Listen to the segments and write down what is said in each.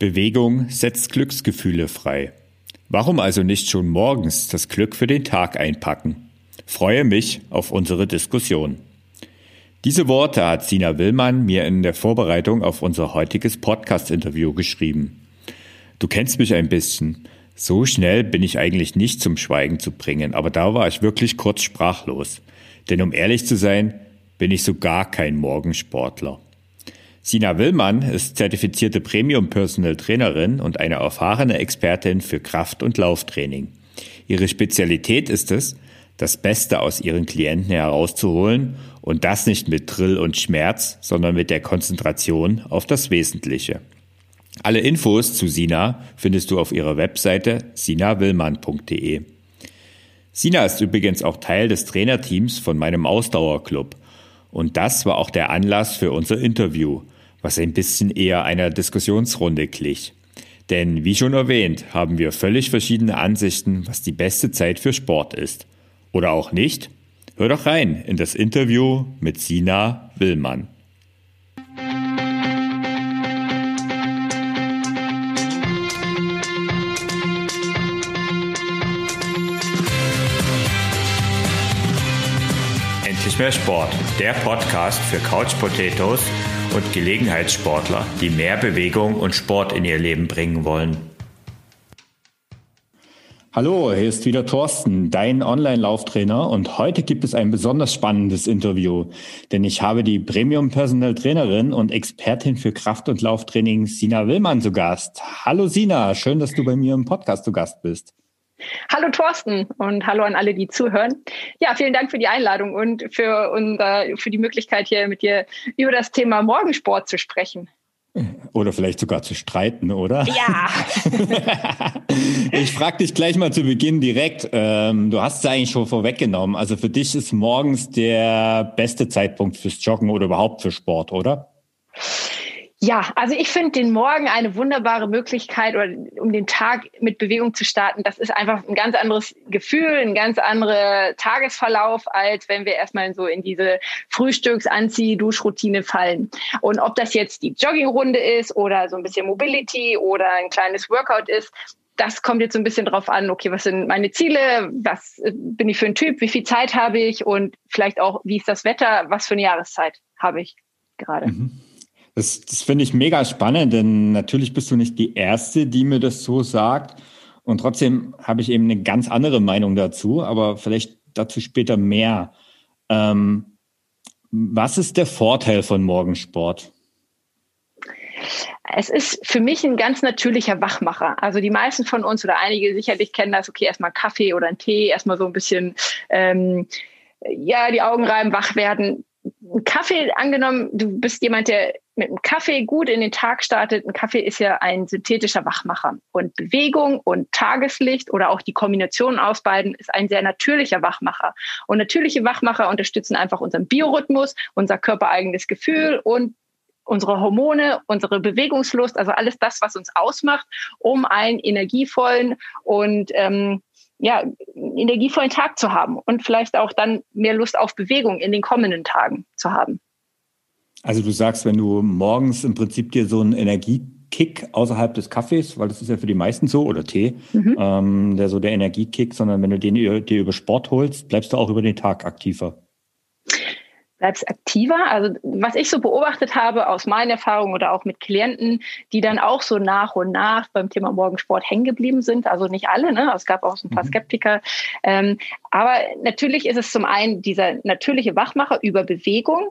Bewegung setzt Glücksgefühle frei. Warum also nicht schon morgens das Glück für den Tag einpacken? Freue mich auf unsere Diskussion. Diese Worte hat Sina Willmann mir in der Vorbereitung auf unser heutiges Podcast-Interview geschrieben. Du kennst mich ein bisschen. So schnell bin ich eigentlich nicht zum Schweigen zu bringen, aber da war ich wirklich kurz sprachlos. Denn um ehrlich zu sein, bin ich so gar kein Morgensportler. Sina Willmann ist zertifizierte Premium Personal Trainerin und eine erfahrene Expertin für Kraft- und Lauftraining. Ihre Spezialität ist es, das Beste aus ihren Klienten herauszuholen und das nicht mit Drill und Schmerz, sondern mit der Konzentration auf das Wesentliche. Alle Infos zu Sina findest du auf ihrer Webseite sinawillmann.de. Sina ist übrigens auch Teil des Trainerteams von meinem Ausdauerclub. Und das war auch der Anlass für unser Interview, was ein bisschen eher einer Diskussionsrunde glich. Denn wie schon erwähnt, haben wir völlig verschiedene Ansichten, was die beste Zeit für Sport ist. Oder auch nicht? Hör doch rein in das Interview mit Sina Willmann. Mehr Sport, der Podcast für Couch Potatoes und Gelegenheitssportler, die mehr Bewegung und Sport in ihr Leben bringen wollen. Hallo, hier ist wieder Thorsten, dein Online-Lauftrainer und heute gibt es ein besonders spannendes Interview, denn ich habe die Premium-Personal-Trainerin und Expertin für Kraft- und Lauftraining Sina Willmann zu Gast. Hallo Sina, schön, dass du bei mir im Podcast zu Gast bist. Hallo Thorsten und hallo an alle, die zuhören. Ja, vielen Dank für die Einladung und für, unser, für die Möglichkeit, hier mit dir über das Thema Morgensport zu sprechen. Oder vielleicht sogar zu streiten, oder? Ja. ich frage dich gleich mal zu Beginn direkt. Ähm, du hast es eigentlich schon vorweggenommen. Also für dich ist morgens der beste Zeitpunkt fürs Joggen oder überhaupt für Sport, oder? Ja, also ich finde den Morgen eine wunderbare Möglichkeit, oder, um den Tag mit Bewegung zu starten. Das ist einfach ein ganz anderes Gefühl, ein ganz anderer Tagesverlauf, als wenn wir erstmal so in diese Frühstücks-Anzieh-Duschroutine fallen. Und ob das jetzt die Joggingrunde ist oder so ein bisschen Mobility oder ein kleines Workout ist, das kommt jetzt so ein bisschen drauf an, okay, was sind meine Ziele, was bin ich für ein Typ, wie viel Zeit habe ich und vielleicht auch, wie ist das Wetter, was für eine Jahreszeit habe ich gerade. Mhm. Das, das finde ich mega spannend, denn natürlich bist du nicht die Erste, die mir das so sagt. Und trotzdem habe ich eben eine ganz andere Meinung dazu, aber vielleicht dazu später mehr. Ähm, was ist der Vorteil von Morgensport? Es ist für mich ein ganz natürlicher Wachmacher. Also die meisten von uns oder einige sicherlich kennen das, okay, erstmal Kaffee oder ein Tee, erstmal so ein bisschen, ähm, ja, die Augen reiben, wach werden. Kaffee angenommen, du bist jemand, der mit einem Kaffee gut in den Tag startet. Ein Kaffee ist ja ein synthetischer Wachmacher. Und Bewegung und Tageslicht oder auch die Kombination aus beiden ist ein sehr natürlicher Wachmacher. Und natürliche Wachmacher unterstützen einfach unseren Biorhythmus, unser körpereigenes Gefühl und unsere Hormone, unsere Bewegungslust, also alles das, was uns ausmacht, um einen energievollen und ähm, ja, energievollen Tag zu haben und vielleicht auch dann mehr Lust auf Bewegung in den kommenden Tagen zu haben. Also du sagst, wenn du morgens im Prinzip dir so einen Energiekick außerhalb des Kaffees, weil das ist ja für die meisten so, oder Tee, mhm. ähm, der so der Energiekick, sondern wenn du den dir über Sport holst, bleibst du auch über den Tag aktiver. Bleibst aktiver. Also was ich so beobachtet habe aus meinen Erfahrungen oder auch mit Klienten, die dann auch so nach und nach beim Thema Morgensport hängen geblieben sind. Also nicht alle, ne? Es gab auch so ein paar mhm. Skeptiker. Ähm, aber natürlich ist es zum einen dieser natürliche Wachmacher über Bewegung,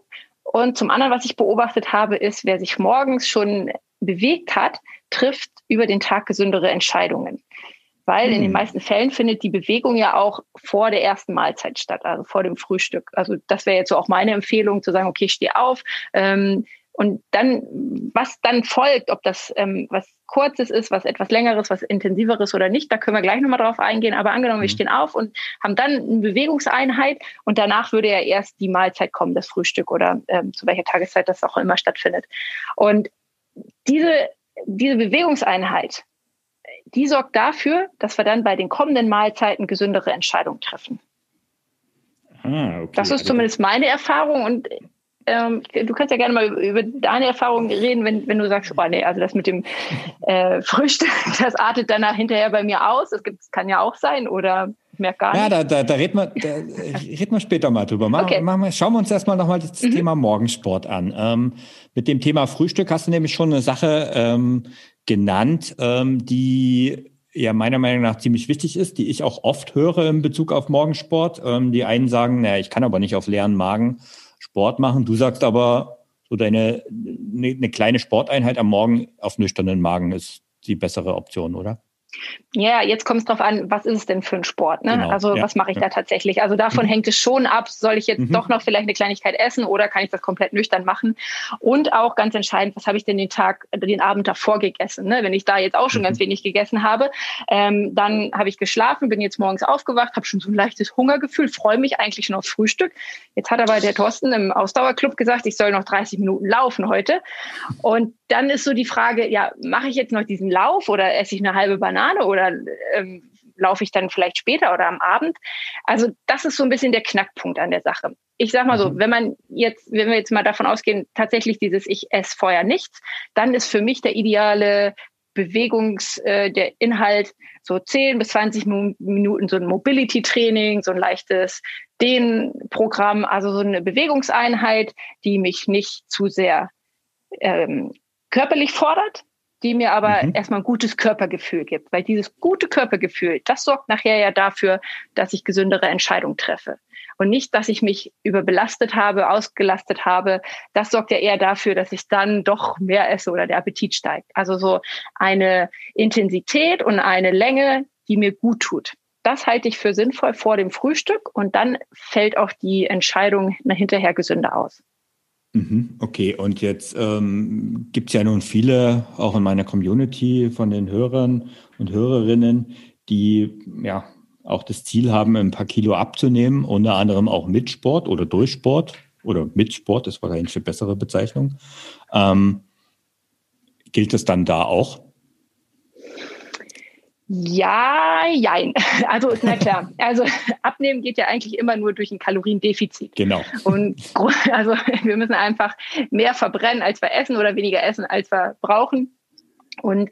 und zum anderen, was ich beobachtet habe, ist, wer sich morgens schon bewegt hat, trifft über den Tag gesündere Entscheidungen. Weil in den hm. meisten Fällen findet die Bewegung ja auch vor der ersten Mahlzeit statt, also vor dem Frühstück. Also das wäre jetzt so auch meine Empfehlung, zu sagen, okay, ich stehe auf, ähm, und dann, was dann folgt, ob das ähm, was Kurzes ist, was etwas Längeres, was Intensiveres oder nicht, da können wir gleich nochmal drauf eingehen. Aber angenommen, mhm. wir stehen auf und haben dann eine Bewegungseinheit und danach würde ja erst die Mahlzeit kommen, das Frühstück oder ähm, zu welcher Tageszeit das auch immer stattfindet. Und diese, diese Bewegungseinheit, die sorgt dafür, dass wir dann bei den kommenden Mahlzeiten gesündere Entscheidungen treffen. Ah, okay. Das ist also zumindest meine Erfahrung und Ähm, du kannst ja gerne mal über deine Erfahrungen reden, wenn, wenn du sagst, oh nee, also das mit dem äh, Frühstück, das artet danach hinterher bei mir aus. Das, gibt, das kann ja auch sein oder merke gar nicht. Ja, da, da, da reden wir, da reden wir später mal drüber. Machen, okay. wir, schauen wir uns erstmal nochmal das mhm. Thema Morgensport an. Ähm, mit dem Thema Frühstück hast du nämlich schon eine Sache ähm, genannt, ähm, die ja meiner Meinung nach ziemlich wichtig ist, die ich auch oft höre in Bezug auf Morgensport. Ähm, die einen sagen, naja, ich kann aber nicht auf leeren Magen Sport machen. Du sagst aber, so deine eine, eine kleine Sporteinheit am Morgen auf nüchternen Magen ist die bessere Option, oder? Ja, jetzt kommt es darauf an, was ist es denn für ein Sport? Ne? Genau, also ja, was mache ich ja. da tatsächlich? Also davon mhm. hängt es schon ab, soll ich jetzt mhm. doch noch vielleicht eine Kleinigkeit essen oder kann ich das komplett nüchtern machen? Und auch ganz entscheidend, was habe ich denn den Tag, den Abend davor gegessen? Ne? Wenn ich da jetzt auch schon mhm. ganz wenig gegessen habe, ähm, dann habe ich geschlafen, bin jetzt morgens aufgewacht, habe schon so ein leichtes Hungergefühl, freue mich eigentlich schon aufs Frühstück. Jetzt hat aber der Thorsten im Ausdauerclub gesagt, ich soll noch 30 Minuten laufen heute. Und dann ist so die Frage, ja, mache ich jetzt noch diesen Lauf oder esse ich eine halbe Banane oder ähm, laufe ich dann vielleicht später oder am Abend? Also das ist so ein bisschen der Knackpunkt an der Sache. Ich sag mal so, mhm. wenn man jetzt, wenn wir jetzt mal davon ausgehen, tatsächlich dieses Ich esse vorher nichts, dann ist für mich der ideale Bewegungs, äh, der Inhalt so 10 bis 20 Minuten so ein Mobility-Training, so ein leichtes Dehnprogramm, also so eine Bewegungseinheit, die mich nicht zu sehr ähm, körperlich fordert, die mir aber mhm. erstmal ein gutes Körpergefühl gibt. Weil dieses gute Körpergefühl, das sorgt nachher ja dafür, dass ich gesündere Entscheidungen treffe. Und nicht, dass ich mich überbelastet habe, ausgelastet habe. Das sorgt ja eher dafür, dass ich dann doch mehr esse oder der Appetit steigt. Also so eine Intensität und eine Länge, die mir gut tut. Das halte ich für sinnvoll vor dem Frühstück und dann fällt auch die Entscheidung hinterher gesünder aus. Mhm, okay, und jetzt ähm, gibt es ja nun viele, auch in meiner Community von den Hörern und Hörerinnen, die ja auch das Ziel haben, ein paar Kilo abzunehmen, unter anderem auch mit Sport oder durch Sport oder mit Sport, das war eigentlich eine bessere Bezeichnung. Ähm, gilt das dann da auch? Ja, jein. Also, na klar. Also, abnehmen geht ja eigentlich immer nur durch ein Kaloriendefizit. Genau. Und also, wir müssen einfach mehr verbrennen, als wir essen oder weniger essen, als wir brauchen. Und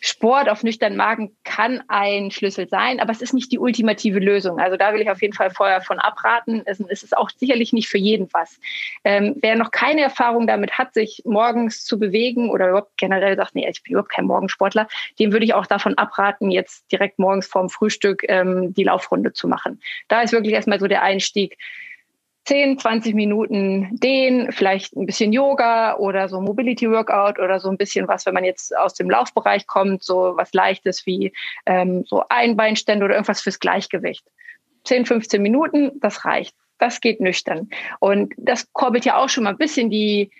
Sport auf nüchternen Magen kann ein Schlüssel sein, aber es ist nicht die ultimative Lösung. Also da will ich auf jeden Fall vorher von abraten. Es, ist auch sicherlich nicht für jeden was. Ähm, wer noch keine Erfahrung damit hat, sich morgens zu bewegen oder überhaupt generell sagt, nee, ich bin überhaupt kein Morgensportler, dem würde ich auch davon abraten, jetzt direkt morgens vorm Frühstück ähm, die Laufrunde zu machen. Da ist wirklich erstmal so der Einstieg 10, 20 Minuten den, vielleicht ein bisschen Yoga oder so Mobility Workout oder so ein bisschen was, wenn man jetzt aus dem Laufbereich kommt, so was Leichtes wie ähm, so Einbeinstände oder irgendwas fürs Gleichgewicht. 10, 15 Minuten, das reicht. Das geht nüchtern. Und das korbelt ja auch schon mal ein bisschen die,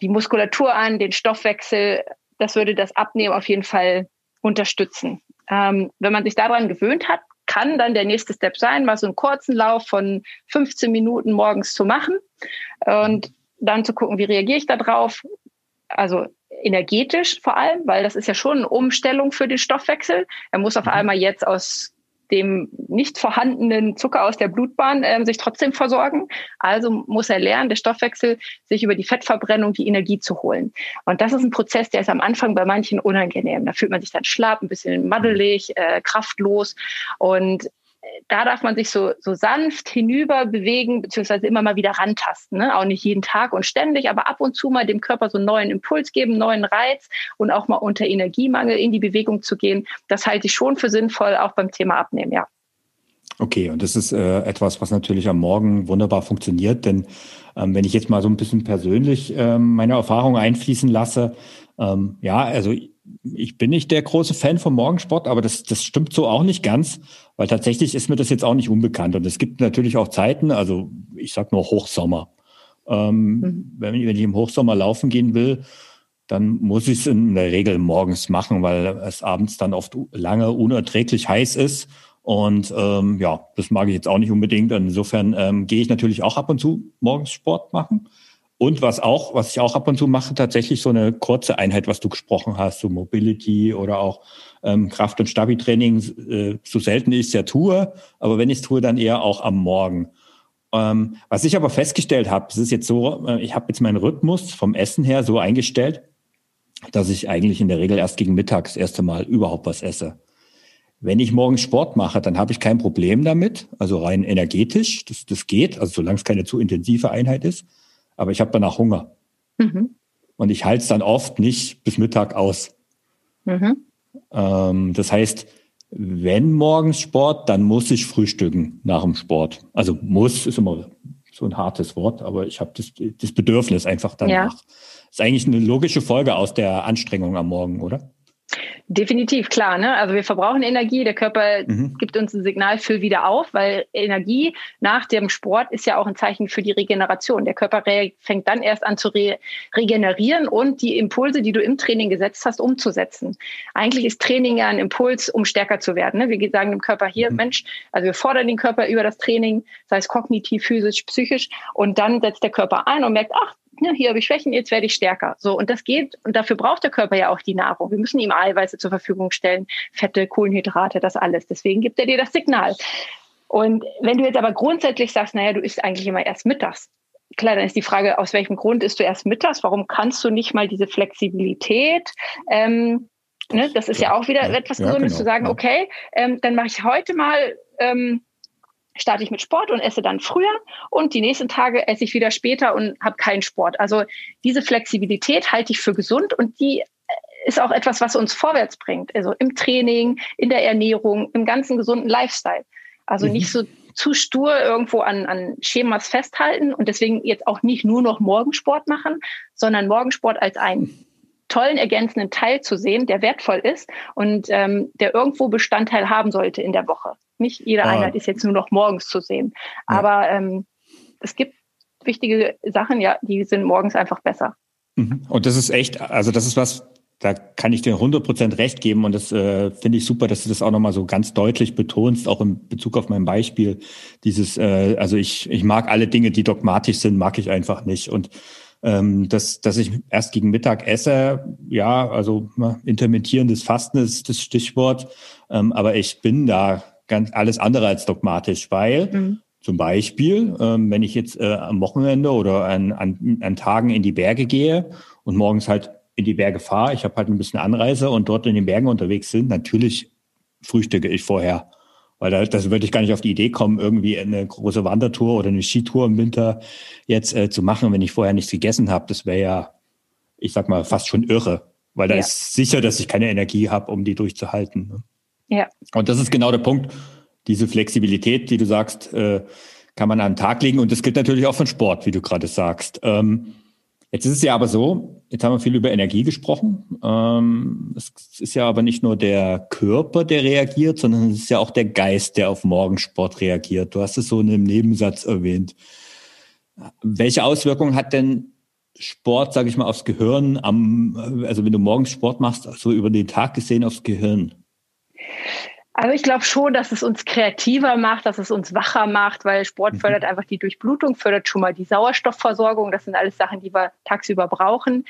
die Muskulatur an, den Stoffwechsel. Das würde das Abnehmen auf jeden Fall unterstützen. Ähm, wenn man sich daran gewöhnt hat, kann dann der nächste Step sein, mal so einen kurzen Lauf von 15 Minuten morgens zu machen und dann zu gucken, wie reagiere ich da drauf. Also energetisch vor allem, weil das ist ja schon eine Umstellung für den Stoffwechsel. Er muss auf mhm. einmal jetzt aus dem nicht vorhandenen Zucker aus der Blutbahn äh, sich trotzdem versorgen. Also muss er lernen, der Stoffwechsel sich über die Fettverbrennung die Energie zu holen. Und das ist ein Prozess, der ist am Anfang bei manchen unangenehm. Da fühlt man sich dann schlapp, ein bisschen maddelig, äh, kraftlos. Und da darf man sich so, so sanft hinüber bewegen, beziehungsweise immer mal wieder rantasten. Ne? Auch nicht jeden Tag und ständig, aber ab und zu mal dem Körper so einen neuen Impuls geben, neuen Reiz und auch mal unter Energiemangel in die Bewegung zu gehen. Das halte ich schon für sinnvoll, auch beim Thema Abnehmen, ja. Okay, und das ist äh, etwas, was natürlich am Morgen wunderbar funktioniert, denn ähm, wenn ich jetzt mal so ein bisschen persönlich ähm, meine Erfahrung einfließen lasse, ähm, ja, also ich bin nicht der große Fan vom Morgensport, aber das, das stimmt so auch nicht ganz, weil tatsächlich ist mir das jetzt auch nicht unbekannt. Und es gibt natürlich auch Zeiten, also ich sag nur Hochsommer. Ähm, mhm. wenn, wenn ich im Hochsommer laufen gehen will, dann muss ich es in der Regel morgens machen, weil es abends dann oft lange unerträglich heiß ist. Und ähm, ja, das mag ich jetzt auch nicht unbedingt. Insofern ähm, gehe ich natürlich auch ab und zu morgens Sport machen. Und was auch, was ich auch ab und zu mache, tatsächlich so eine kurze Einheit, was du gesprochen hast, so Mobility oder auch ähm, Kraft- und Stabi-Training, äh, so selten ich es ja tue, aber wenn ich es tue, dann eher auch am Morgen. Ähm, was ich aber festgestellt habe, es ist jetzt so, äh, ich habe jetzt meinen Rhythmus vom Essen her so eingestellt, dass ich eigentlich in der Regel erst gegen Mittag das erste Mal überhaupt was esse. Wenn ich morgens Sport mache, dann habe ich kein Problem damit, also rein energetisch, das, das geht, also solange es keine zu intensive Einheit ist, aber ich habe danach Hunger. Mhm. Und ich halte es dann oft nicht bis Mittag aus. Mhm. Ähm, das heißt, wenn morgens Sport, dann muss ich frühstücken nach dem Sport. Also muss ist immer so ein hartes Wort, aber ich habe das, das Bedürfnis einfach danach. Ja. Das ist eigentlich eine logische Folge aus der Anstrengung am Morgen, oder? Definitiv, klar. Ne? Also wir verbrauchen Energie, der Körper mhm. gibt uns ein Signal für wieder auf, weil Energie nach dem Sport ist ja auch ein Zeichen für die Regeneration. Der Körper fängt dann erst an zu re regenerieren und die Impulse, die du im Training gesetzt hast, umzusetzen. Eigentlich ist Training ja ein Impuls, um stärker zu werden. Ne? Wir sagen dem Körper hier, mhm. Mensch, also wir fordern den Körper über das Training, sei es kognitiv, physisch, psychisch, und dann setzt der Körper ein und merkt, ach, ne, hier habe ich Schwächen, jetzt werde ich stärker. So, und das geht, und dafür braucht der Körper ja auch die Nahrung. Wir müssen ihm Eiweiße zur Verfügung stellen, Fette, Kohlenhydrate, das alles. Deswegen gibt er dir das Signal. Und wenn du jetzt aber grundsätzlich sagst, naja, du isst eigentlich immer erst mittags, klar, dann ist die Frage, aus welchem Grund isst du erst mittags? Warum kannst du nicht mal diese Flexibilität ähm, Ne, das ist ja auch wieder etwas Gesundes ja, genau, zu sagen, okay, ähm, dann mache ich heute mal ähm, starte ich mit Sport und esse dann früher und die nächsten Tage esse ich wieder später und habe keinen Sport. Also diese Flexibilität halte ich für gesund und die ist auch etwas, was uns vorwärts bringt. Also im Training, in der Ernährung, im ganzen gesunden Lifestyle. Also mhm. nicht so zu stur irgendwo an, an Schemas festhalten und deswegen jetzt auch nicht nur noch Morgensport machen, sondern Morgensport als einen tollen ergänzenden Teil zu sehen, der wertvoll ist und ähm, der irgendwo Bestandteil haben sollte in der Woche. Nicht jede ah. Einheit ist jetzt nur noch morgens zu sehen. Ja. Aber ähm, es gibt wichtige Sachen, ja, die sind morgens einfach besser. Mhm. Und das ist echt, also das ist was, da kann ich dir 100% recht geben und das äh, finde ich super, dass du das auch nochmal so ganz deutlich betonst, auch in Bezug auf mein Beispiel. Dieses, äh, also ich, ich mag alle Dinge, die dogmatisch sind, mag ich einfach nicht. Und ähm, dass, dass ich erst gegen Mittag esse, ja, also intermittierendes Fasten ist das Stichwort, ähm, aber ich bin da ganz alles andere als dogmatisch, weil mhm. zum Beispiel, ähm, wenn ich jetzt äh, am Wochenende oder an, an, an Tagen in die Berge gehe und morgens halt in die Berge fahre, ich habe halt ein bisschen Anreise und dort in den Bergen unterwegs sind, natürlich frühstücke ich vorher. Weil da, das würde ich gar nicht auf die Idee kommen, irgendwie eine große Wandertour oder eine Skitour im Winter jetzt äh, zu machen, wenn ich vorher nichts gegessen habe. Das wäre ja, ich sag mal, fast schon irre. Weil da ja. ist sicher, dass ich keine Energie habe, um die durchzuhalten. Ne? Ja. Und das ist genau der Punkt. Diese Flexibilität, die du sagst, äh, kann man an den Tag legen. Und das gilt natürlich auch von Sport, wie du gerade sagst. Ähm, jetzt ist es ja aber so, jetzt haben wir viel über Energie gesprochen. Ähm, es ist ja aber nicht nur der Körper, der reagiert, sondern es ist ja auch der Geist, der auf Morgensport reagiert. Du hast es so in einem Nebensatz erwähnt. Welche Auswirkungen hat denn Sport, sage ich mal, aufs Gehirn, am, also wenn du morgens Sport machst, so über den Tag gesehen aufs Gehirn? Also ich glaube schon, dass es uns kreativer macht, dass es uns wacher macht, weil Sport mhm. fördert einfach die Durchblutung, fördert schon mal die Sauerstoffversorgung. Das sind alles Sachen, die wir tagsüber brauchen.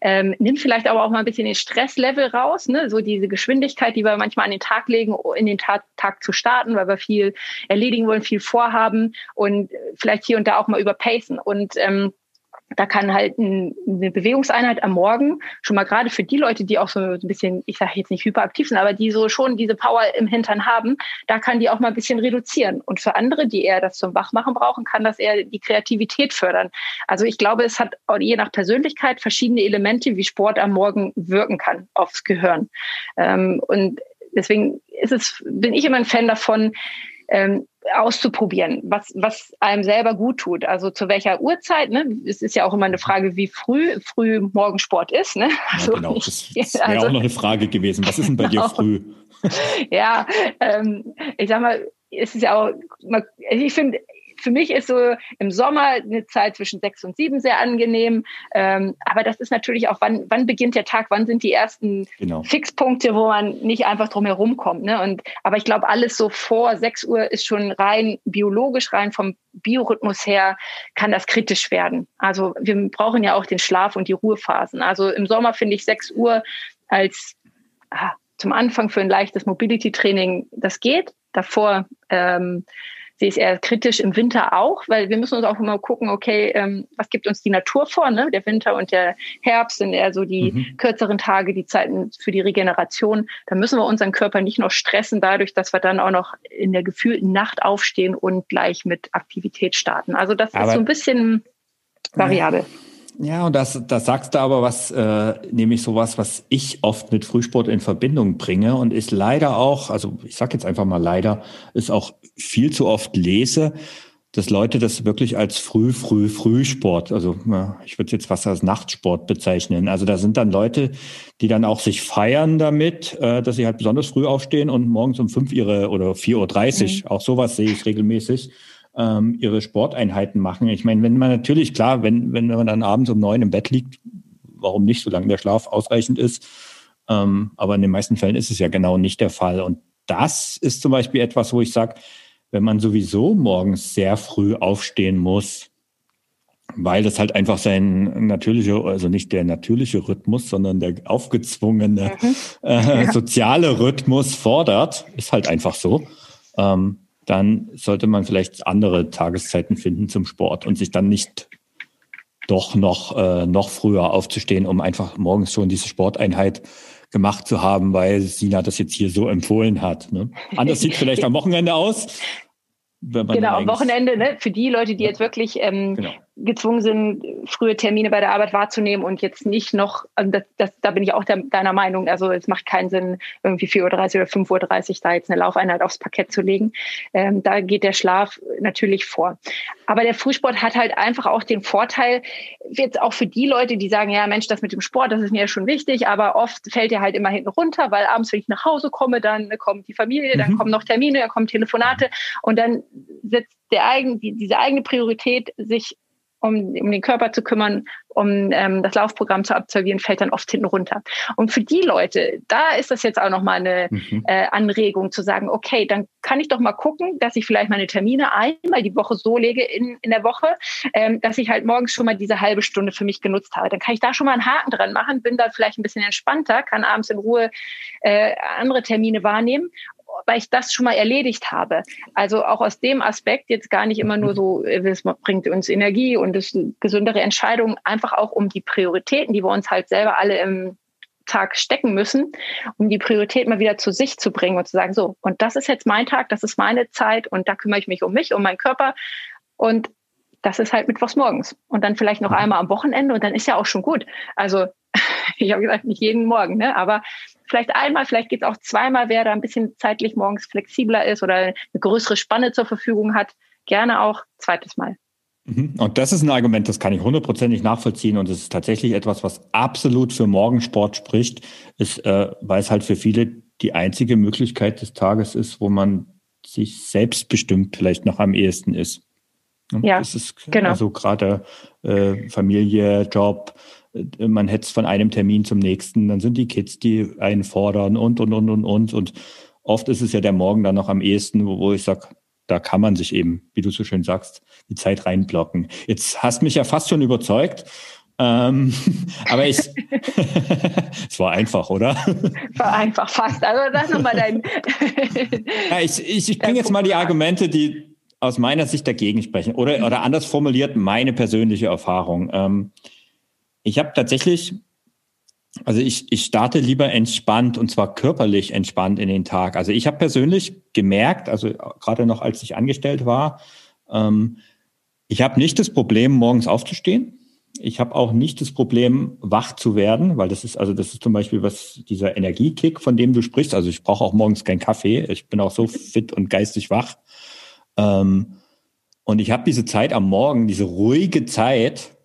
Ähm, nimmt vielleicht aber auch mal ein bisschen den Stresslevel raus, ne? so diese Geschwindigkeit, die wir manchmal an den Tag legen, in den Tag, Tag zu starten, weil wir viel erledigen wollen, viel vorhaben und vielleicht hier und da auch mal überpacen. Und ähm, da kann halt ein, eine Bewegungseinheit am Morgen schon mal gerade für die Leute, die auch so ein bisschen, ich sage jetzt nicht hyperaktiv sind, aber die so schon diese Power im Hintern haben, da kann die auch mal ein bisschen reduzieren. Und für andere, die eher das zum Wachmachen brauchen, kann das eher die Kreativität fördern. Also ich glaube, es hat je nach Persönlichkeit verschiedene Elemente, wie Sport am Morgen wirken kann aufs Gehirn. Ähm, und deswegen ist es, bin ich immer ein Fan davon, ähm, auszuprobieren, was, was einem selber gut tut. Also zu welcher Uhrzeit, ne? Es ist ja auch immer eine Frage, wie früh, früh Morgensport ist. Ne? Also, ja, genau, das wäre also, auch noch eine Frage gewesen. Was ist denn bei genau. dir früh? ja, ähm, ich sag mal, es ist ja auch, ich finde, für mich ist so im Sommer eine Zeit zwischen sechs und sieben sehr angenehm. Ähm, aber das ist natürlich auch, wann, wann beginnt der Tag, wann sind die ersten genau. Fixpunkte, wo man nicht einfach drum herum kommt. Ne? Und, aber ich glaube, alles so vor sechs Uhr ist schon rein biologisch, rein vom Biorhythmus her, kann das kritisch werden. Also wir brauchen ja auch den Schlaf und die Ruhephasen. Also im Sommer finde ich sechs Uhr als ah, zum Anfang für ein leichtes Mobility-Training, das geht. Davor ähm, sehe es eher kritisch im Winter auch, weil wir müssen uns auch immer gucken, okay, ähm, was gibt uns die Natur vor? Ne? Der Winter und der Herbst sind eher so die mhm. kürzeren Tage, die Zeiten für die Regeneration. Da müssen wir unseren Körper nicht noch stressen dadurch, dass wir dann auch noch in der gefühlten Nacht aufstehen und gleich mit Aktivität starten. Also das Aber ist so ein bisschen variabel. Ja, und das, das sagst du aber was, äh, nämlich sowas, was ich oft mit Frühsport in Verbindung bringe und ist leider auch, also ich sag jetzt einfach mal leider, ist auch viel zu oft lese, dass Leute das wirklich als früh, früh, Frühsport, also ich würde es jetzt fast als Nachtsport bezeichnen. Also da sind dann Leute, die dann auch sich feiern damit, äh, dass sie halt besonders früh aufstehen und morgens um fünf ihre oder 4.30 Uhr, mhm. auch sowas sehe ich regelmäßig, ähm, ihre Sporteinheiten machen. Ich meine, wenn man natürlich, klar, wenn, wenn man dann abends um neun im Bett liegt, warum nicht, solange der Schlaf ausreichend ist. Ähm, aber in den meisten Fällen ist es ja genau nicht der Fall. Und das ist zum Beispiel etwas, wo ich sage, wenn man sowieso morgens sehr früh aufstehen muss, weil das halt einfach sein natürlicher, also nicht der natürliche Rhythmus, sondern der aufgezwungene mhm. äh, ja. soziale Rhythmus fordert, ist halt einfach so. Ähm, dann sollte man vielleicht andere Tageszeiten finden zum Sport und sich dann nicht doch noch, äh, noch früher aufzustehen, um einfach morgens schon diese Sporteinheit gemacht zu haben, weil Sina das jetzt hier so empfohlen hat. Ne? Anders sieht vielleicht am Wochenende aus, genau, am Wochenende, ne, für die Leute, die jetzt wirklich ähm, genau. Gezwungen sind, frühe Termine bei der Arbeit wahrzunehmen und jetzt nicht noch, also das, das, da bin ich auch der, deiner Meinung, also es macht keinen Sinn, irgendwie 4.30 Uhr oder 5.30 Uhr da jetzt eine Laufeinheit aufs Parkett zu legen. Ähm, da geht der Schlaf natürlich vor. Aber der Frühsport hat halt einfach auch den Vorteil, jetzt auch für die Leute, die sagen, ja Mensch, das mit dem Sport, das ist mir ja schon wichtig, aber oft fällt er halt immer hinten runter, weil abends, wenn ich nach Hause komme, dann kommt die Familie, dann mhm. kommen noch Termine, dann kommen Telefonate und dann setzt der eigen, die, diese eigene Priorität, sich um, um den Körper zu kümmern, um ähm, das Laufprogramm zu absolvieren, fällt dann oft hinten runter. Und für die Leute, da ist das jetzt auch nochmal eine mhm. äh, Anregung zu sagen, okay, dann kann ich doch mal gucken, dass ich vielleicht meine Termine einmal die Woche so lege in, in der Woche, ähm, dass ich halt morgens schon mal diese halbe Stunde für mich genutzt habe. Dann kann ich da schon mal einen Haken dran machen, bin da vielleicht ein bisschen entspannter, kann abends in Ruhe äh, andere Termine wahrnehmen weil ich das schon mal erledigt habe. Also auch aus dem Aspekt jetzt gar nicht immer nur so, es bringt uns Energie und es gesündere Entscheidungen, einfach auch um die Prioritäten, die wir uns halt selber alle im Tag stecken müssen, um die Priorität mal wieder zu sich zu bringen und zu sagen, so, und das ist jetzt mein Tag, das ist meine Zeit und da kümmere ich mich um mich, um meinen Körper und das ist halt mittwochs morgens und dann vielleicht noch einmal am Wochenende und dann ist ja auch schon gut. Also ich habe gesagt, nicht jeden Morgen, ne? aber vielleicht einmal, vielleicht geht es auch zweimal, wer da ein bisschen zeitlich morgens flexibler ist oder eine größere Spanne zur Verfügung hat, gerne auch zweites Mal. Mhm. Und das ist ein Argument, das kann ich hundertprozentig nachvollziehen und es ist tatsächlich etwas, was absolut für Morgensport spricht, ist, äh, weil es halt für viele die einzige Möglichkeit des Tages ist, wo man sich selbstbestimmt vielleicht noch am ehesten ist. Ja, das ist genau. Also gerade äh, Familie, Job, man hetzt von einem Termin zum nächsten, dann sind die Kids, die einen fordern und, und, und, und, und. Und oft ist es ja der Morgen dann noch am ehesten, wo, wo ich sage, da kann man sich eben, wie du so schön sagst, die Zeit reinblocken. Jetzt hast mich ja fast schon überzeugt. Ähm, aber ich, es war einfach, oder? War einfach, fast. Also das nochmal dein. ja, ich ich, ich bringe jetzt mal die Argumente, die aus meiner Sicht dagegen sprechen. Oder, oder anders formuliert, meine persönliche Erfahrung. Ähm, ich habe tatsächlich, also ich, ich starte lieber entspannt und zwar körperlich entspannt in den Tag. Also ich habe persönlich gemerkt, also gerade noch als ich angestellt war, ähm, ich habe nicht das Problem, morgens aufzustehen. Ich habe auch nicht das Problem, wach zu werden, weil das ist, also das ist zum Beispiel was, dieser Energiekick, von dem du sprichst. Also ich brauche auch morgens keinen Kaffee. Ich bin auch so fit und geistig wach. Ähm, und ich habe diese Zeit am Morgen, diese ruhige Zeit,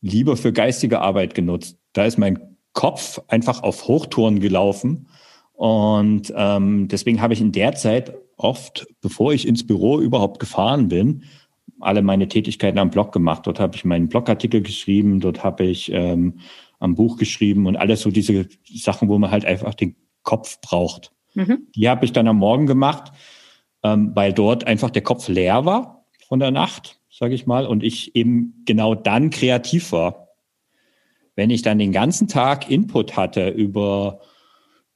lieber für geistige Arbeit genutzt. Da ist mein Kopf einfach auf Hochtouren gelaufen. Und ähm, deswegen habe ich in der Zeit oft, bevor ich ins Büro überhaupt gefahren bin, alle meine Tätigkeiten am Blog gemacht. Dort habe ich meinen Blogartikel geschrieben, dort habe ich ähm, am Buch geschrieben und alles so diese Sachen, wo man halt einfach den Kopf braucht. Mhm. Die habe ich dann am Morgen gemacht, ähm, weil dort einfach der Kopf leer war von der Nacht sage ich mal, und ich eben genau dann kreativ war. Wenn ich dann den ganzen Tag Input hatte über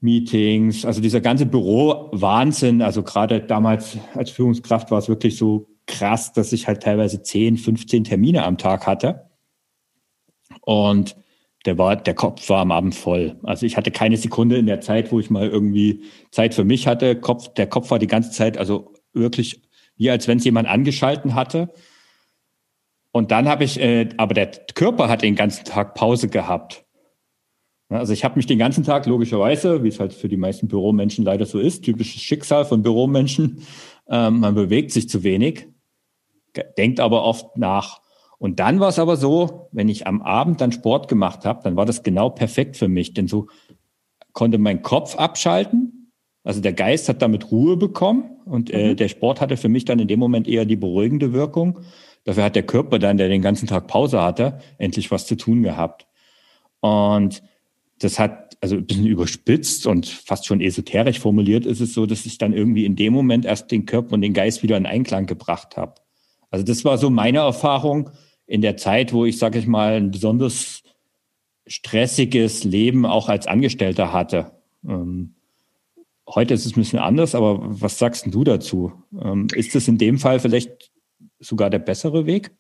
Meetings, also dieser ganze Büro-Wahnsinn, also gerade damals als Führungskraft war es wirklich so krass, dass ich halt teilweise 10, 15 Termine am Tag hatte. Und der war, der Kopf war am Abend voll. Also ich hatte keine Sekunde in der Zeit, wo ich mal irgendwie Zeit für mich hatte. Kopf, der Kopf war die ganze Zeit, also wirklich wie als wenn es jemand angeschalten hatte. Und dann habe ich, äh, aber der Körper hat den ganzen Tag Pause gehabt. Also ich habe mich den ganzen Tag logischerweise, wie es halt für die meisten Büromenschen leider so ist, typisches Schicksal von Büromenschen, ähm, man bewegt sich zu wenig, denkt aber oft nach. Und dann war es aber so, wenn ich am Abend dann Sport gemacht habe, dann war das genau perfekt für mich, denn so konnte mein Kopf abschalten. Also der Geist hat damit Ruhe bekommen und äh, mhm. der Sport hatte für mich dann in dem Moment eher die beruhigende Wirkung. Dafür hat der Körper dann, der den ganzen Tag Pause hatte, endlich was zu tun gehabt. Und das hat, also ein bisschen überspitzt und fast schon esoterisch formuliert ist es so, dass ich dann irgendwie in dem Moment erst den Körper und den Geist wieder in Einklang gebracht habe. Also das war so meine Erfahrung in der Zeit, wo ich, sage ich mal, ein besonders stressiges Leben auch als Angestellter hatte. Ähm, heute ist es ein bisschen anders, aber was sagst du dazu? Ähm, ist das in dem Fall vielleicht sogar der bessere Weg?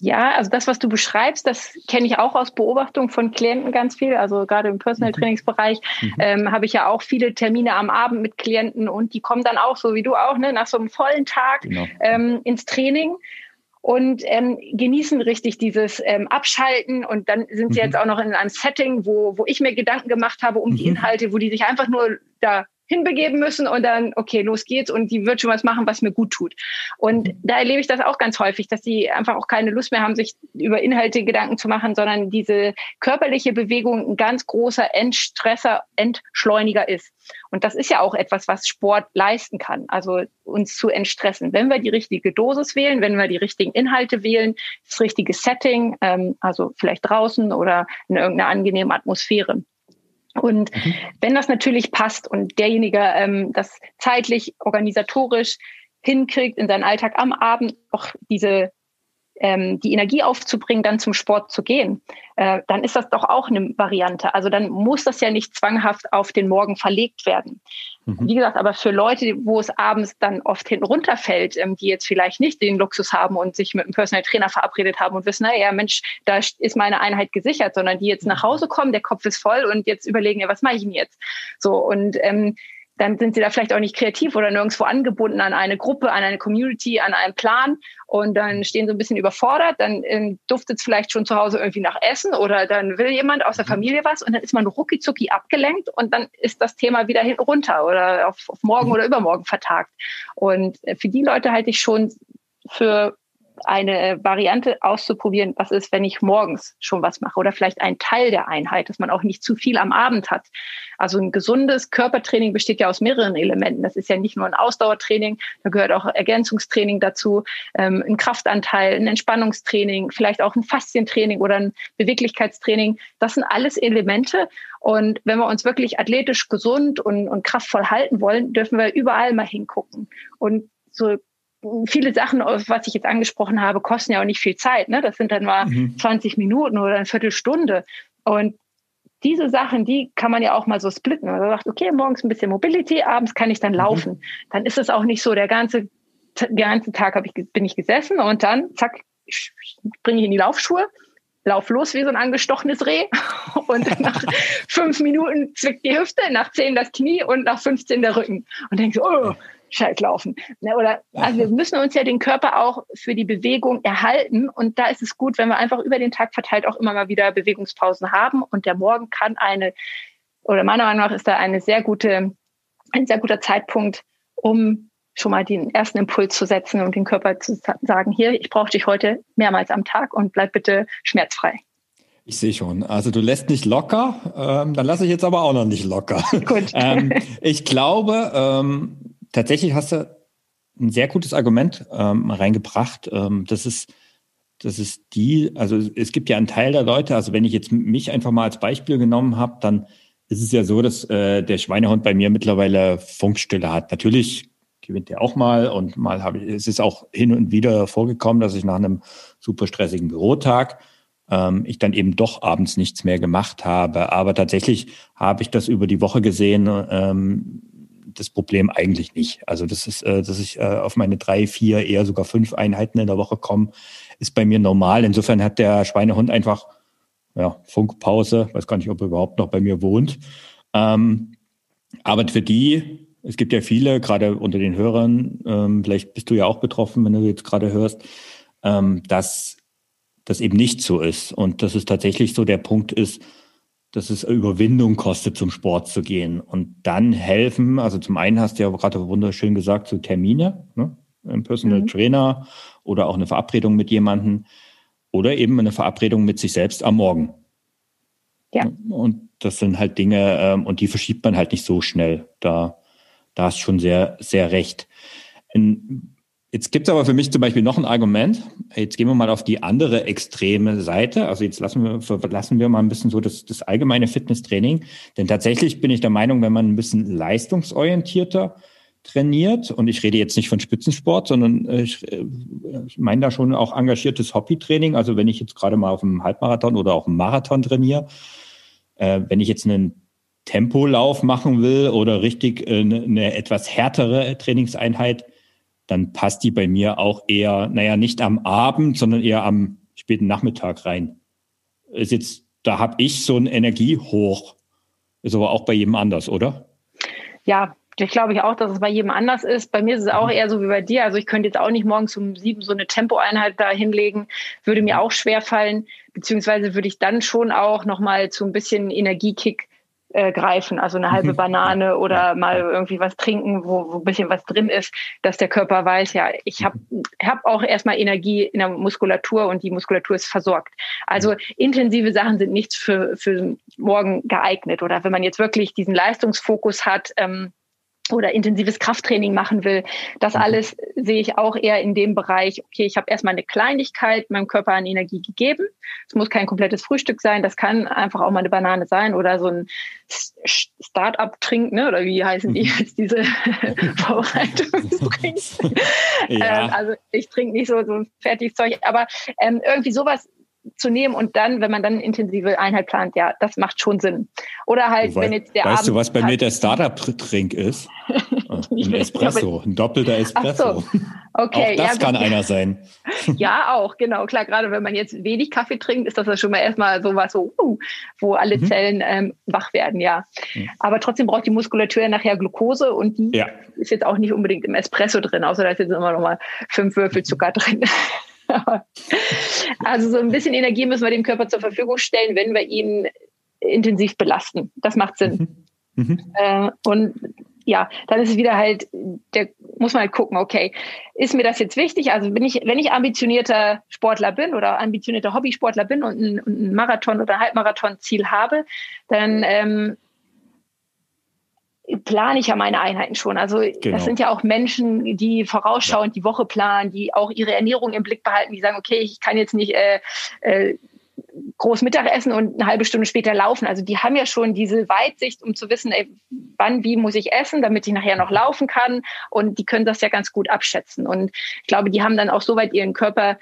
Ja, also das, was du beschreibst, das kenne ich auch aus Beobachtung von Klienten ganz viel. Also gerade im Personal mhm. Trainingsbereich mhm. ähm, habe ich ja auch viele Termine am Abend mit Klienten und die kommen dann auch, so wie du auch, ne, nach so einem vollen Tag genau. ähm, ins Training und ähm, genießen richtig dieses ähm, Abschalten. Und dann sind sie mhm. jetzt auch noch in einem Setting, wo, wo ich mir Gedanken gemacht habe um die mhm. Inhalte, wo die sich einfach nur da hinbegeben müssen und dann, okay, los geht's und die wird schon was machen, was mir gut tut. Und da erlebe ich das auch ganz häufig, dass sie einfach auch keine Lust mehr haben, sich über Inhalte Gedanken zu machen, sondern diese körperliche Bewegung ein ganz großer Entstresser, Entschleuniger ist. Und das ist ja auch etwas, was Sport leisten kann, also uns zu entstressen. Wenn wir die richtige Dosis wählen, wenn wir die richtigen Inhalte wählen, das richtige Setting, ähm, also vielleicht draußen oder in irgendeiner angenehmen Atmosphäre. Und mhm. wenn das natürlich passt und derjenige ähm, das zeitlich, organisatorisch hinkriegt, in seinen Alltag am Abend auch diese ähm, die Energie aufzubringen, dann zum Sport zu gehen, äh, dann ist das doch auch eine Variante. Also dann muss das ja nicht zwanghaft auf den Morgen verlegt werden. Mhm. Wie gesagt, aber für Leute, wo es abends dann oft hinten runterfällt, ähm, die jetzt vielleicht nicht den Luxus haben und sich mit einem Personal Trainer verabredet haben und wissen, naja, Mensch, da ist meine Einheit gesichert, sondern die jetzt nach Hause kommen, der Kopf ist voll und jetzt überlegen, ja, was mache ich denn jetzt? So und ähm, dann sind sie da vielleicht auch nicht kreativ oder nirgendwo angebunden an eine Gruppe, an eine Community, an einen Plan und dann stehen sie ein bisschen überfordert, dann ähm, duftet es vielleicht schon zu Hause irgendwie nach Essen oder dann will jemand aus der mhm. Familie was und dann ist man rucki abgelenkt und dann ist das Thema wieder hinten runter oder auf, auf morgen mhm. oder übermorgen vertagt. Und äh, für die Leute halte ich schon für eine Variante auszuprobieren, was ist, wenn ich morgens schon was mache oder vielleicht ein Teil der Einheit, dass man auch nicht zu viel am Abend hat. Also ein gesundes Körpertraining besteht ja aus mehreren Elementen. Das ist ja nicht nur ein Ausdauertraining, da gehört auch Ergänzungstraining dazu, ähm, ein Kraftanteil, ein Entspannungstraining, vielleicht auch ein Faszientraining oder ein Beweglichkeitstraining. Das sind alles Elemente. Und wenn wir uns wirklich athletisch gesund und, und kraftvoll halten wollen, dürfen wir überall mal hingucken. Und so viele Sachen, was ich jetzt angesprochen habe, kosten ja auch nicht viel Zeit. Ne? Das sind dann mal mhm. 20 Minuten oder eine Viertelstunde. Und diese Sachen, die kann man ja auch mal so splitten. Man sagt, okay, morgens ein bisschen Mobility, abends kann ich dann mhm. laufen. Mhm. Dann ist es auch nicht so, der ganze, der ganze Tag ich, bin ich gesessen und dann, zack, bringe ich in die Laufschuhe, lauf los wie so ein angestochenes Reh und nach fünf Minuten zwickt die Hüfte, nach zehn das Knie und nach 15 der Rücken. Und denkst, oh, Schaltlaufen. Ne, oder, also wir müssen uns ja den Körper auch für die Bewegung erhalten. Und da ist es gut, wenn wir einfach über den Tag verteilt auch immer mal wieder Bewegungspausen haben. Und der Morgen kann eine, oder meiner Meinung nach ist da eine sehr gute, ein sehr guter Zeitpunkt, um schon mal den ersten Impuls zu setzen und den Körper zu sagen, hier, ich brauche dich heute mehrmals am Tag und bleib bitte schmerzfrei. Ich sehe schon. Also du lässt nicht locker, ähm, dann lasse ich jetzt aber auch noch nicht locker. Gut. ähm, ich glaube, ähm, tatsächlich hast du ein sehr gutes Argument ähm, reingebracht. Ähm, das ist, das ist die, also es gibt ja einen Teil der Leute, also wenn ich jetzt mich einfach mal als Beispiel genommen habe, dann ist es ja so, dass äh, der Schweinehund bei mir mittlerweile Funkstille hat. Natürlich gewinnt er auch mal und mal habe ich, es ist auch hin und wieder vorgekommen, dass ich nach einem super stressigen Bürotag ähm, ich dann eben doch abends nichts mehr gemacht habe. Aber tatsächlich habe ich das über die Woche gesehen, ähm, das Problem eigentlich nicht. Also das ist, äh, dass ich äh, auf meine drei, vier, eher sogar fünf Einheiten in der Woche komme, ist bei mir normal. Insofern hat der Schweinehund einfach ja, Funkpause, weiß gar nicht, ob er überhaupt noch bei mir wohnt. Ähm, aber für die, es gibt ja viele, gerade unter den Hörern, ähm, vielleicht bist du ja auch betroffen, wenn du jetzt gerade hörst, ähm, dass das eben nicht so ist. Und dass es tatsächlich so der Punkt ist, dass es Überwindung kostet, zum Sport zu gehen. Und dann helfen, also zum einen hast du ja gerade wunderschön gesagt, so Termine, ne? ein Personal mhm. Trainer oder auch eine Verabredung mit jemandem oder eben eine Verabredung mit sich selbst am Morgen. Ja. Und das sind halt Dinge, ähm, und die verschiebt man halt nicht so schnell. Da, da hast du schon sehr, sehr recht. In, Jetzt gibt es aber für mich zum Beispiel noch ein Argument. Jetzt gehen wir mal auf die andere extreme Seite. Also jetzt lassen wir, verlassen wir mal ein bisschen so das, das allgemeine Fitnesstraining. Denn tatsächlich bin ich der Meinung, wenn man ein bisschen leistungsorientierter trainiert, und ich rede jetzt nicht von Spitzensport, sondern äh, ich, äh, ich meine da schon auch engagiertes Hobbytraining. Also wenn ich jetzt gerade mal auf einem Halbmarathon oder auf einem Marathon trainiere, äh, wenn ich jetzt einen Tempolauf machen will oder richtig äh, eine, eine etwas härtere Trainingseinheit, dann passt die bei mir auch eher, naja, nicht am Abend, sondern eher am späten Nachmittag rein. Ist jetzt, da habe ich so ein Energiehoch. Ist aber auch bei jedem anders, oder? Ja, ich glaube ich auch, dass es bei jedem anders ist. Bei mir ist es auch mhm. eher so wie bei dir. Also ich könnte jetzt auch nicht morgens um sieben so eine Tempoeinheit da hinlegen. Würde mir auch schwer fallen. Beziehungsweise würde ich dann schon auch nochmal zu ein bisschen Energiekick äh, greifen, also eine halbe. Banane oder mal irgendwie was trinken, wo, wo ein bisschen was drin ist, dass der Körper weiß, ja, ich habe hab auch erstmal Energie in der Muskulatur und die Muskulatur ist versorgt. Also intensive Sachen sind nichts für, für morgen geeignet. Oder wenn man jetzt wirklich diesen Leistungsfokus hat, ähm, oder intensives Krafttraining machen will. Das mhm. alles sehe ich auch eher in dem Bereich, okay, ich habe erstmal eine Kleinigkeit meinem Körper an Energie gegeben. Es muss kein komplettes Frühstück sein, das kann einfach auch mal eine Banane sein oder so ein Start-up-Trink, ne? oder wie heißen die mhm. jetzt, diese Vorbereitungstrinks? ja. ähm, also ich trinke nicht so, so ein fertiges Zeug, aber ähm, irgendwie sowas zu nehmen und dann, wenn man dann eine intensive Einheit plant, ja, das macht schon Sinn. Oder halt, Wobei, wenn jetzt der Weißt Abend du, was bei mir der Startup-Trink ist? ein Espresso, ein doppelter Espresso. So. Okay, auch das ja, kann einer sein. Ja, auch, genau. Klar, gerade wenn man jetzt wenig Kaffee trinkt, ist das ja schon mal erstmal so was, so, uh, wo alle mhm. Zellen ähm, wach werden, ja. Mhm. Aber trotzdem braucht die Muskulatur ja nachher Glucose und die ja. ist jetzt auch nicht unbedingt im Espresso drin, außer da ist jetzt immer noch mal fünf Würfel Zucker drin. also so ein bisschen Energie müssen wir dem Körper zur Verfügung stellen, wenn wir ihn intensiv belasten. Das macht Sinn. Mhm. Mhm. Äh, und ja, dann ist es wieder halt, der muss man halt gucken, okay, ist mir das jetzt wichtig? Also bin ich, wenn ich ambitionierter Sportler bin oder ambitionierter Hobbysportler bin und ein, ein Marathon oder Halbmarathon-Ziel habe, dann ähm, plane ich ja meine Einheiten schon. Also genau. das sind ja auch Menschen, die vorausschauend ja. die Woche planen, die auch ihre Ernährung im Blick behalten, die sagen, okay, ich kann jetzt nicht äh, äh, groß Mittag essen und eine halbe Stunde später laufen. Also die haben ja schon diese Weitsicht, um zu wissen, ey, wann, wie muss ich essen, damit ich nachher noch laufen kann. Und die können das ja ganz gut abschätzen. Und ich glaube, die haben dann auch soweit ihren Körper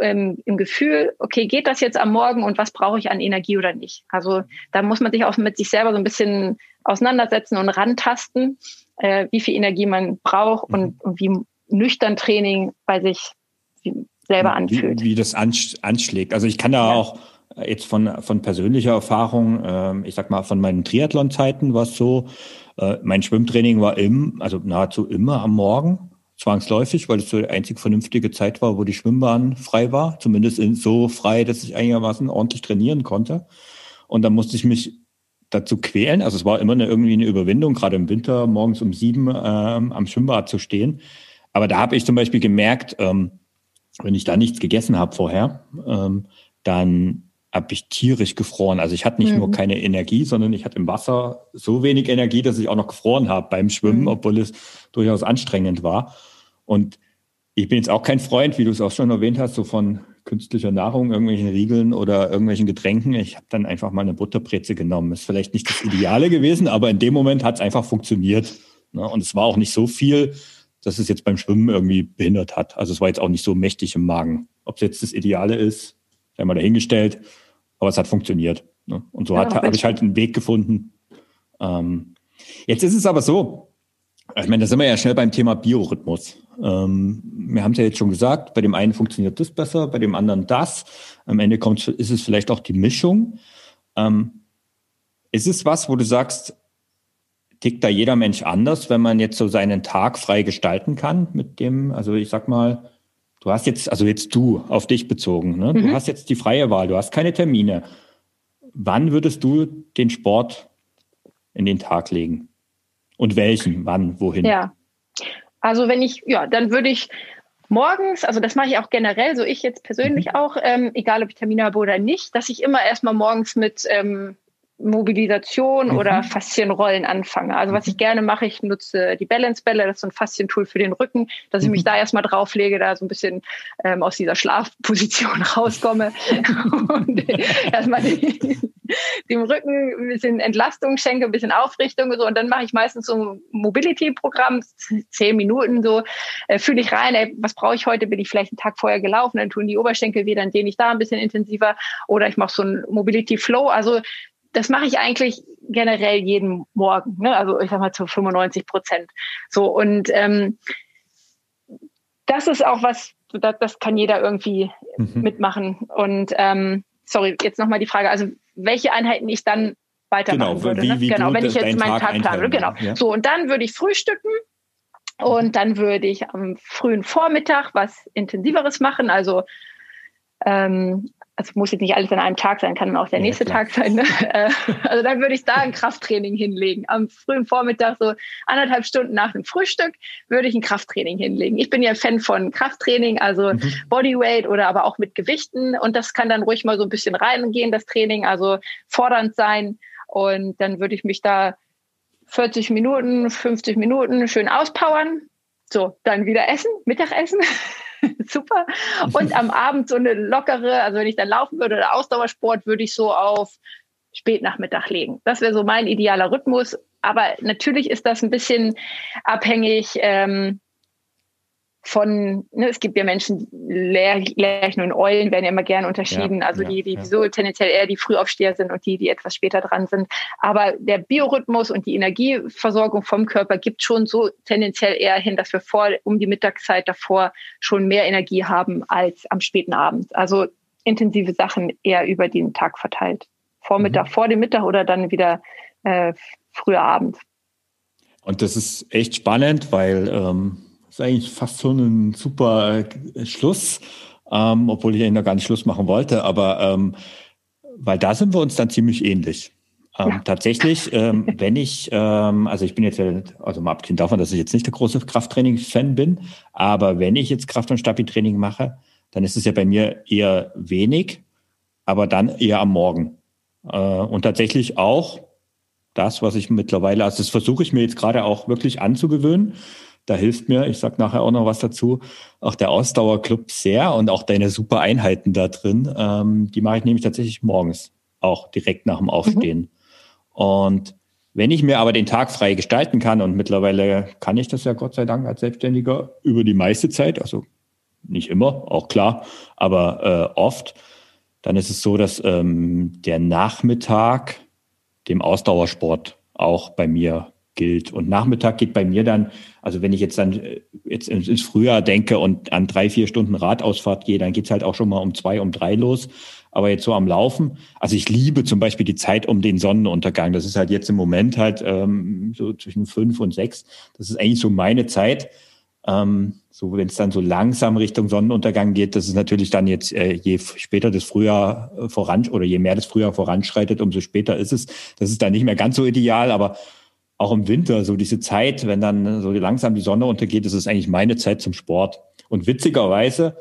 ähm, im Gefühl, okay, geht das jetzt am Morgen und was brauche ich an Energie oder nicht? Also da muss man sich auch mit sich selber so ein bisschen auseinandersetzen und rantasten, äh, wie viel Energie man braucht und, mhm. und wie nüchtern Training bei sich selber anfühlt. Wie, wie das anschlägt. Also ich kann da ja. auch jetzt von, von persönlicher Erfahrung, äh, ich sag mal, von meinen Triathlon-Zeiten war es so, äh, mein Schwimmtraining war im, also nahezu immer am Morgen zwangsläufig, weil es so die einzig vernünftige Zeit war, wo die Schwimmbahn frei war, zumindest so frei, dass ich einigermaßen ordentlich trainieren konnte. Und dann musste ich mich dazu quälen. Also es war immer eine, irgendwie eine Überwindung, gerade im Winter morgens um sieben ähm, am Schwimmbad zu stehen. Aber da habe ich zum Beispiel gemerkt, ähm, wenn ich da nichts gegessen habe vorher, ähm, dann habe ich tierisch gefroren. Also ich hatte nicht mhm. nur keine Energie, sondern ich hatte im Wasser so wenig Energie, dass ich auch noch gefroren habe beim Schwimmen, mhm. obwohl es durchaus anstrengend war. Und ich bin jetzt auch kein Freund, wie du es auch schon erwähnt hast, so von künstlicher Nahrung, irgendwelchen Riegeln oder irgendwelchen Getränken. Ich habe dann einfach mal eine Butterbreze genommen. Ist vielleicht nicht das Ideale gewesen, aber in dem Moment hat es einfach funktioniert. Ne? Und es war auch nicht so viel, dass es jetzt beim Schwimmen irgendwie behindert hat. Also es war jetzt auch nicht so mächtig im Magen. Ob es jetzt das Ideale ist, sei mal dahingestellt, aber es hat funktioniert. Ne? Und so ja, habe ich halt einen Weg gefunden. Ähm, jetzt ist es aber so, ich meine, da sind wir ja schnell beim Thema Biorhythmus. Ähm, wir haben es ja jetzt schon gesagt, bei dem einen funktioniert das besser, bei dem anderen das. Am Ende kommt, ist es vielleicht auch die Mischung. Ähm, ist es was, wo du sagst, tickt da jeder Mensch anders, wenn man jetzt so seinen Tag frei gestalten kann mit dem, also ich sag mal, du hast jetzt, also jetzt du auf dich bezogen, ne? Mhm. du hast jetzt die freie Wahl, du hast keine Termine. Wann würdest du den Sport in den Tag legen? Und welchen, wann, wohin? Ja, also wenn ich, ja, dann würde ich morgens, also das mache ich auch generell, so ich jetzt persönlich mhm. auch, ähm, egal ob ich Termine habe oder nicht, dass ich immer erstmal morgens mit ähm, Mobilisation mhm. oder Faszienrollen anfange. Also was ich mhm. gerne mache, ich nutze die Balance-Bälle, das ist so ein Faszientool für den Rücken, dass ich mich mhm. da erstmal drauflege, da so ein bisschen ähm, aus dieser Schlafposition rauskomme und erstmal dem Rücken ein bisschen Entlastung schenke, ein bisschen Aufrichtung und so. Und dann mache ich meistens so ein Mobility-Programm, zehn Minuten so, äh, fühle ich rein, ey, was brauche ich heute? Bin ich vielleicht einen Tag vorher gelaufen, dann tun die Oberschenkel weh, dann dehne ich da ein bisschen intensiver oder ich mache so ein Mobility-Flow. Also das mache ich eigentlich generell jeden Morgen, ne? also ich sag mal zu 95 Prozent. So und ähm, das ist auch was, das, das kann jeder irgendwie mhm. mitmachen. Und ähm, sorry, jetzt nochmal die Frage, also welche Einheiten ich dann weitermachen genau, würde. Wie, ne? wie genau, wenn ich jetzt meinen Tag, Tag plane. Genau. Ja. So, und dann würde ich frühstücken und dann würde ich am frühen Vormittag was Intensiveres machen, also ähm, also muss jetzt nicht alles an einem Tag sein, kann auch der ja, nächste klar. Tag sein. Ne? Äh, also dann würde ich da ein Krafttraining hinlegen. Am frühen Vormittag, so anderthalb Stunden nach dem Frühstück, würde ich ein Krafttraining hinlegen. Ich bin ja Fan von Krafttraining, also mhm. Bodyweight oder aber auch mit Gewichten. Und das kann dann ruhig mal so ein bisschen reingehen, das Training, also fordernd sein. Und dann würde ich mich da 40 Minuten, 50 Minuten schön auspowern. So, dann wieder essen, Mittagessen. super. Und am Abend so eine lockere, also wenn ich dann laufen würde oder Ausdauersport, würde ich so auf Spätnachmittag legen. Das wäre so mein idealer Rhythmus. Aber natürlich ist das ein bisschen abhängig ähm, von, ne, es gibt ja Menschen, Lerchen und Eulen werden ja immer gerne unterschieden, ja, also ja, die, die ja. so tendenziell eher die Frühaufsteher sind und die, die etwas später dran sind. Aber der Biorhythmus und die Energieversorgung vom Körper gibt schon so tendenziell eher hin, dass wir vor, um die Mittagszeit davor schon mehr Energie haben als am späten Abend. Also intensive Sachen eher über den Tag verteilt. Vormittag, mhm. vor dem Mittag oder dann wieder äh, früher Abend. Und das ist echt spannend, weil ähm ist eigentlich fast so ein super äh, Schluss, ähm, obwohl ich eigentlich noch gar nicht Schluss machen wollte, aber ähm, weil da sind wir uns dann ziemlich ähnlich. Ähm, ja. Tatsächlich, ähm, wenn ich, ähm, also ich bin jetzt, also mal abgesehen davon, dass ich jetzt nicht der große Krafttraining-Fan bin, aber wenn ich jetzt Kraft- und Stabi-Training mache, dann ist es ja bei mir eher wenig, aber dann eher am Morgen. Äh, und tatsächlich auch das, was ich mittlerweile, also das versuche ich mir jetzt gerade auch wirklich anzugewöhnen, da hilft mir, ich sag nachher auch noch was dazu, auch der Ausdauerclub sehr und auch deine super Einheiten da drin. Ähm, die mache ich nämlich tatsächlich morgens, auch direkt nach dem Aufstehen. Mhm. Und wenn ich mir aber den Tag frei gestalten kann, und mittlerweile kann ich das ja Gott sei Dank als Selbstständiger über die meiste Zeit, also nicht immer, auch klar, aber äh, oft, dann ist es so, dass ähm, der Nachmittag dem Ausdauersport auch bei mir gilt. Und Nachmittag geht bei mir dann, also wenn ich jetzt dann äh, jetzt ins Frühjahr denke und an drei, vier Stunden Radausfahrt gehe, dann geht's halt auch schon mal um zwei, um drei los. Aber jetzt so am Laufen, also ich liebe zum Beispiel die Zeit um den Sonnenuntergang. Das ist halt jetzt im Moment halt ähm, so zwischen fünf und sechs. Das ist eigentlich so meine Zeit. Ähm, so wenn es dann so langsam Richtung Sonnenuntergang geht, das ist natürlich dann jetzt, äh, je später das Frühjahr äh, voran oder je mehr das Frühjahr voranschreitet, umso später ist es. Das ist dann nicht mehr ganz so ideal, aber auch im Winter, so diese Zeit, wenn dann so langsam die Sonne untergeht, ist eigentlich meine Zeit zum Sport. Und witzigerweise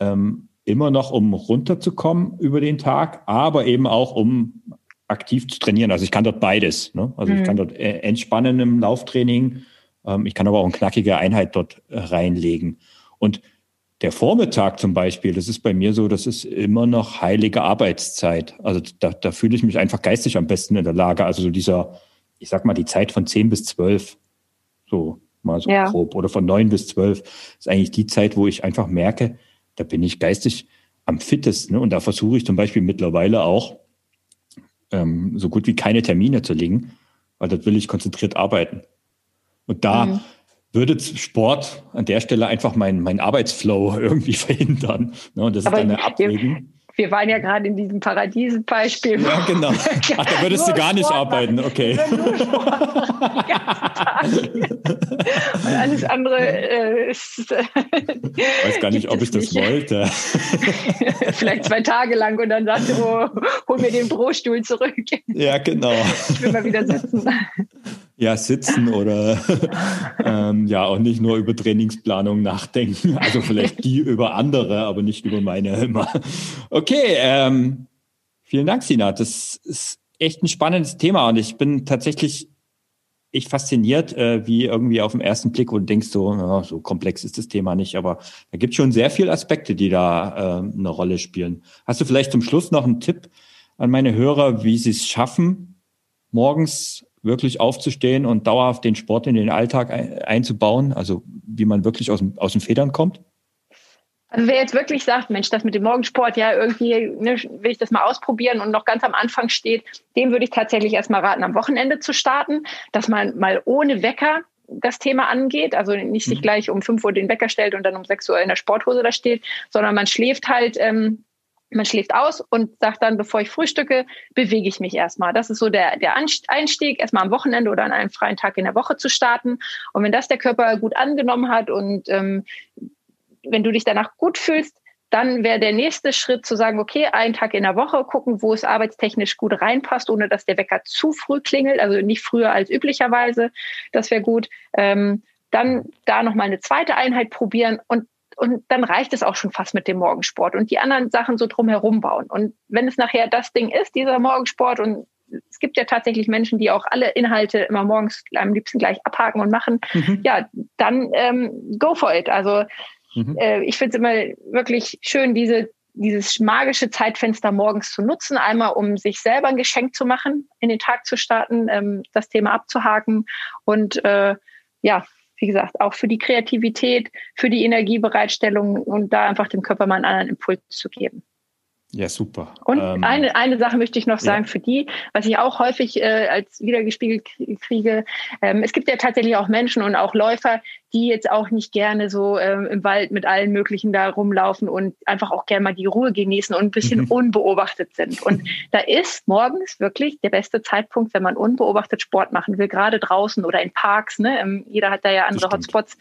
ähm, immer noch, um runterzukommen über den Tag, aber eben auch, um aktiv zu trainieren. Also ich kann dort beides. Ne? Also mhm. ich kann dort äh, entspannen im Lauftraining. Ähm, ich kann aber auch eine knackige Einheit dort äh, reinlegen. Und der Vormittag zum Beispiel, das ist bei mir so, das ist immer noch heilige Arbeitszeit. Also da, da fühle ich mich einfach geistig am besten in der Lage. Also so dieser ich sag mal, die Zeit von 10 bis 12, so mal so ja. grob, oder von 9 bis 12, ist eigentlich die Zeit, wo ich einfach merke, da bin ich geistig am fittesten. Und da versuche ich zum Beispiel mittlerweile auch, ähm, so gut wie keine Termine zu legen, weil dort will ich konzentriert arbeiten. Und da mhm. würde Sport an der Stelle einfach meinen mein Arbeitsflow irgendwie verhindern. Ne? Und das Aber ist eine Abwägung wir waren ja gerade in diesem Paradiesen-Beispiel. Ja, genau. Ach, da würdest du gar nicht Sport arbeiten, okay. Und alles andere äh, ist. Äh, weiß gar nicht, ob ich das wollte. Vielleicht zwei Tage lang und dann sagst du, oh, hol mir den Bürostuhl zurück. Ja, genau. Ich will mal wieder sitzen. Ja, sitzen oder ähm, ja auch nicht nur über Trainingsplanung nachdenken. Also vielleicht die über andere, aber nicht über meine immer. Okay, ähm, vielen Dank, Sina. Das ist echt ein spannendes Thema und ich bin tatsächlich echt fasziniert, äh, wie irgendwie auf den ersten Blick und denkst so, ja, so komplex ist das Thema nicht, aber da gibt schon sehr viele Aspekte, die da äh, eine Rolle spielen. Hast du vielleicht zum Schluss noch einen Tipp an meine Hörer, wie sie es schaffen, morgens wirklich aufzustehen und dauerhaft den Sport in den Alltag einzubauen? Also wie man wirklich aus, aus den Federn kommt? Also wer jetzt wirklich sagt, Mensch, das mit dem Morgensport, ja, irgendwie ne, will ich das mal ausprobieren und noch ganz am Anfang steht, dem würde ich tatsächlich erstmal raten, am Wochenende zu starten, dass man mal ohne Wecker das Thema angeht, also nicht sich mhm. gleich um 5 Uhr den Wecker stellt und dann um 6 Uhr in der Sporthose da steht, sondern man schläft halt ähm, man schläft aus und sagt dann, bevor ich frühstücke, bewege ich mich erstmal. Das ist so der, der Einstieg, erstmal am Wochenende oder an einem freien Tag in der Woche zu starten. Und wenn das der Körper gut angenommen hat und ähm, wenn du dich danach gut fühlst, dann wäre der nächste Schritt zu sagen, okay, einen Tag in der Woche gucken, wo es arbeitstechnisch gut reinpasst, ohne dass der Wecker zu früh klingelt, also nicht früher als üblicherweise. Das wäre gut. Ähm, dann da nochmal eine zweite Einheit probieren und und dann reicht es auch schon fast mit dem Morgensport und die anderen Sachen so drumherum bauen. Und wenn es nachher das Ding ist, dieser Morgensport, und es gibt ja tatsächlich Menschen, die auch alle Inhalte immer morgens am liebsten gleich abhaken und machen, mhm. ja, dann ähm, go for it. Also mhm. äh, ich finde es immer wirklich schön, diese dieses magische Zeitfenster morgens zu nutzen, einmal um sich selber ein Geschenk zu machen, in den Tag zu starten, ähm, das Thema abzuhaken und äh, ja, wie gesagt, auch für die Kreativität, für die Energiebereitstellung und da einfach dem Körper mal einen anderen Impuls zu geben. Ja, super. Und ähm, eine, eine Sache möchte ich noch sagen ja. für die, was ich auch häufig äh, als wiedergespiegelt kriege. Ähm, es gibt ja tatsächlich auch Menschen und auch Läufer, die jetzt auch nicht gerne so ähm, im Wald mit allen möglichen da rumlaufen und einfach auch gerne mal die Ruhe genießen und ein bisschen mhm. unbeobachtet sind. Und da ist morgens wirklich der beste Zeitpunkt, wenn man unbeobachtet Sport machen will, gerade draußen oder in Parks. Ne? Ähm, jeder hat da ja andere Hotspots.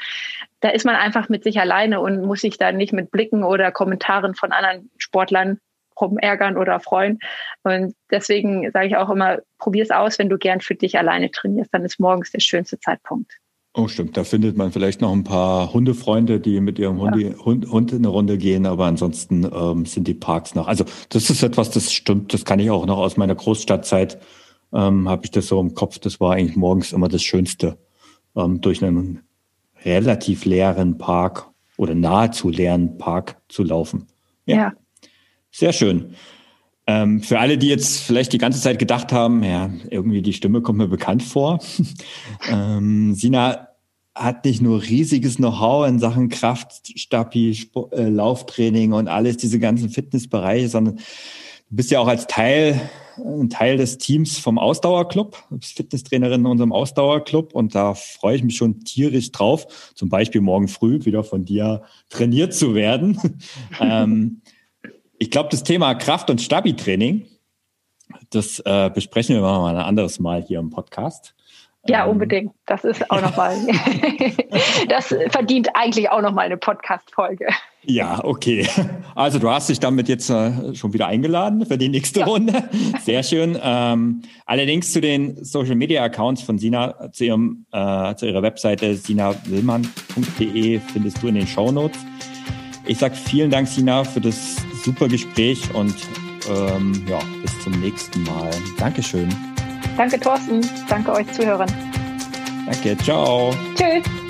Da ist man einfach mit sich alleine und muss sich da nicht mit Blicken oder Kommentaren von anderen Sportlern rumärgern oder freuen. Und deswegen sage ich auch immer, probier es aus, wenn du gern für dich alleine trainierst, dann ist morgens der schönste Zeitpunkt. Oh, stimmt. Da findet man vielleicht noch ein paar Hundefreunde, die mit ihrem ja. Hunde, Hund, Hund eine Runde gehen, aber ansonsten ähm, sind die Parks noch. Also das ist etwas, das stimmt, das kann ich auch noch aus meiner Großstadtzeit, ähm, habe ich das so im Kopf. Das war eigentlich morgens immer das Schönste, ähm, durch einen relativ leeren Park oder nahezu leeren Park zu laufen. Ja. ja. Sehr schön. Ähm, für alle, die jetzt vielleicht die ganze Zeit gedacht haben, ja, irgendwie die Stimme kommt mir bekannt vor. ähm, Sina hat nicht nur riesiges Know-how in Sachen Kraft, Stabi, Sport, äh, Lauftraining und alles, diese ganzen Fitnessbereiche, sondern du bist ja auch als Teil, ein Teil des Teams vom Ausdauerclub, du bist Fitnesstrainerin in unserem Ausdauerclub und da freue ich mich schon tierisch drauf, zum Beispiel morgen früh wieder von dir trainiert zu werden. ähm, ich glaube, das Thema Kraft- und Stabi-Training, das äh, besprechen wir mal ein anderes Mal hier im Podcast. Ja, ähm, unbedingt. Das ist auch nochmal, das verdient eigentlich auch nochmal eine Podcast-Folge. Ja, okay. Also du hast dich damit jetzt äh, schon wieder eingeladen für die nächste ja. Runde. Sehr schön. Ähm, allerdings zu den Social Media Accounts von Sina, zu, ihrem, äh, zu ihrer Webseite sinawillmann.de findest du in den Show Notes. Ich sage vielen Dank, Sina, für das super Gespräch und ähm, ja, bis zum nächsten Mal. Dankeschön. Danke, Thorsten. Danke euch Zuhörern. Danke, ciao. Tschüss.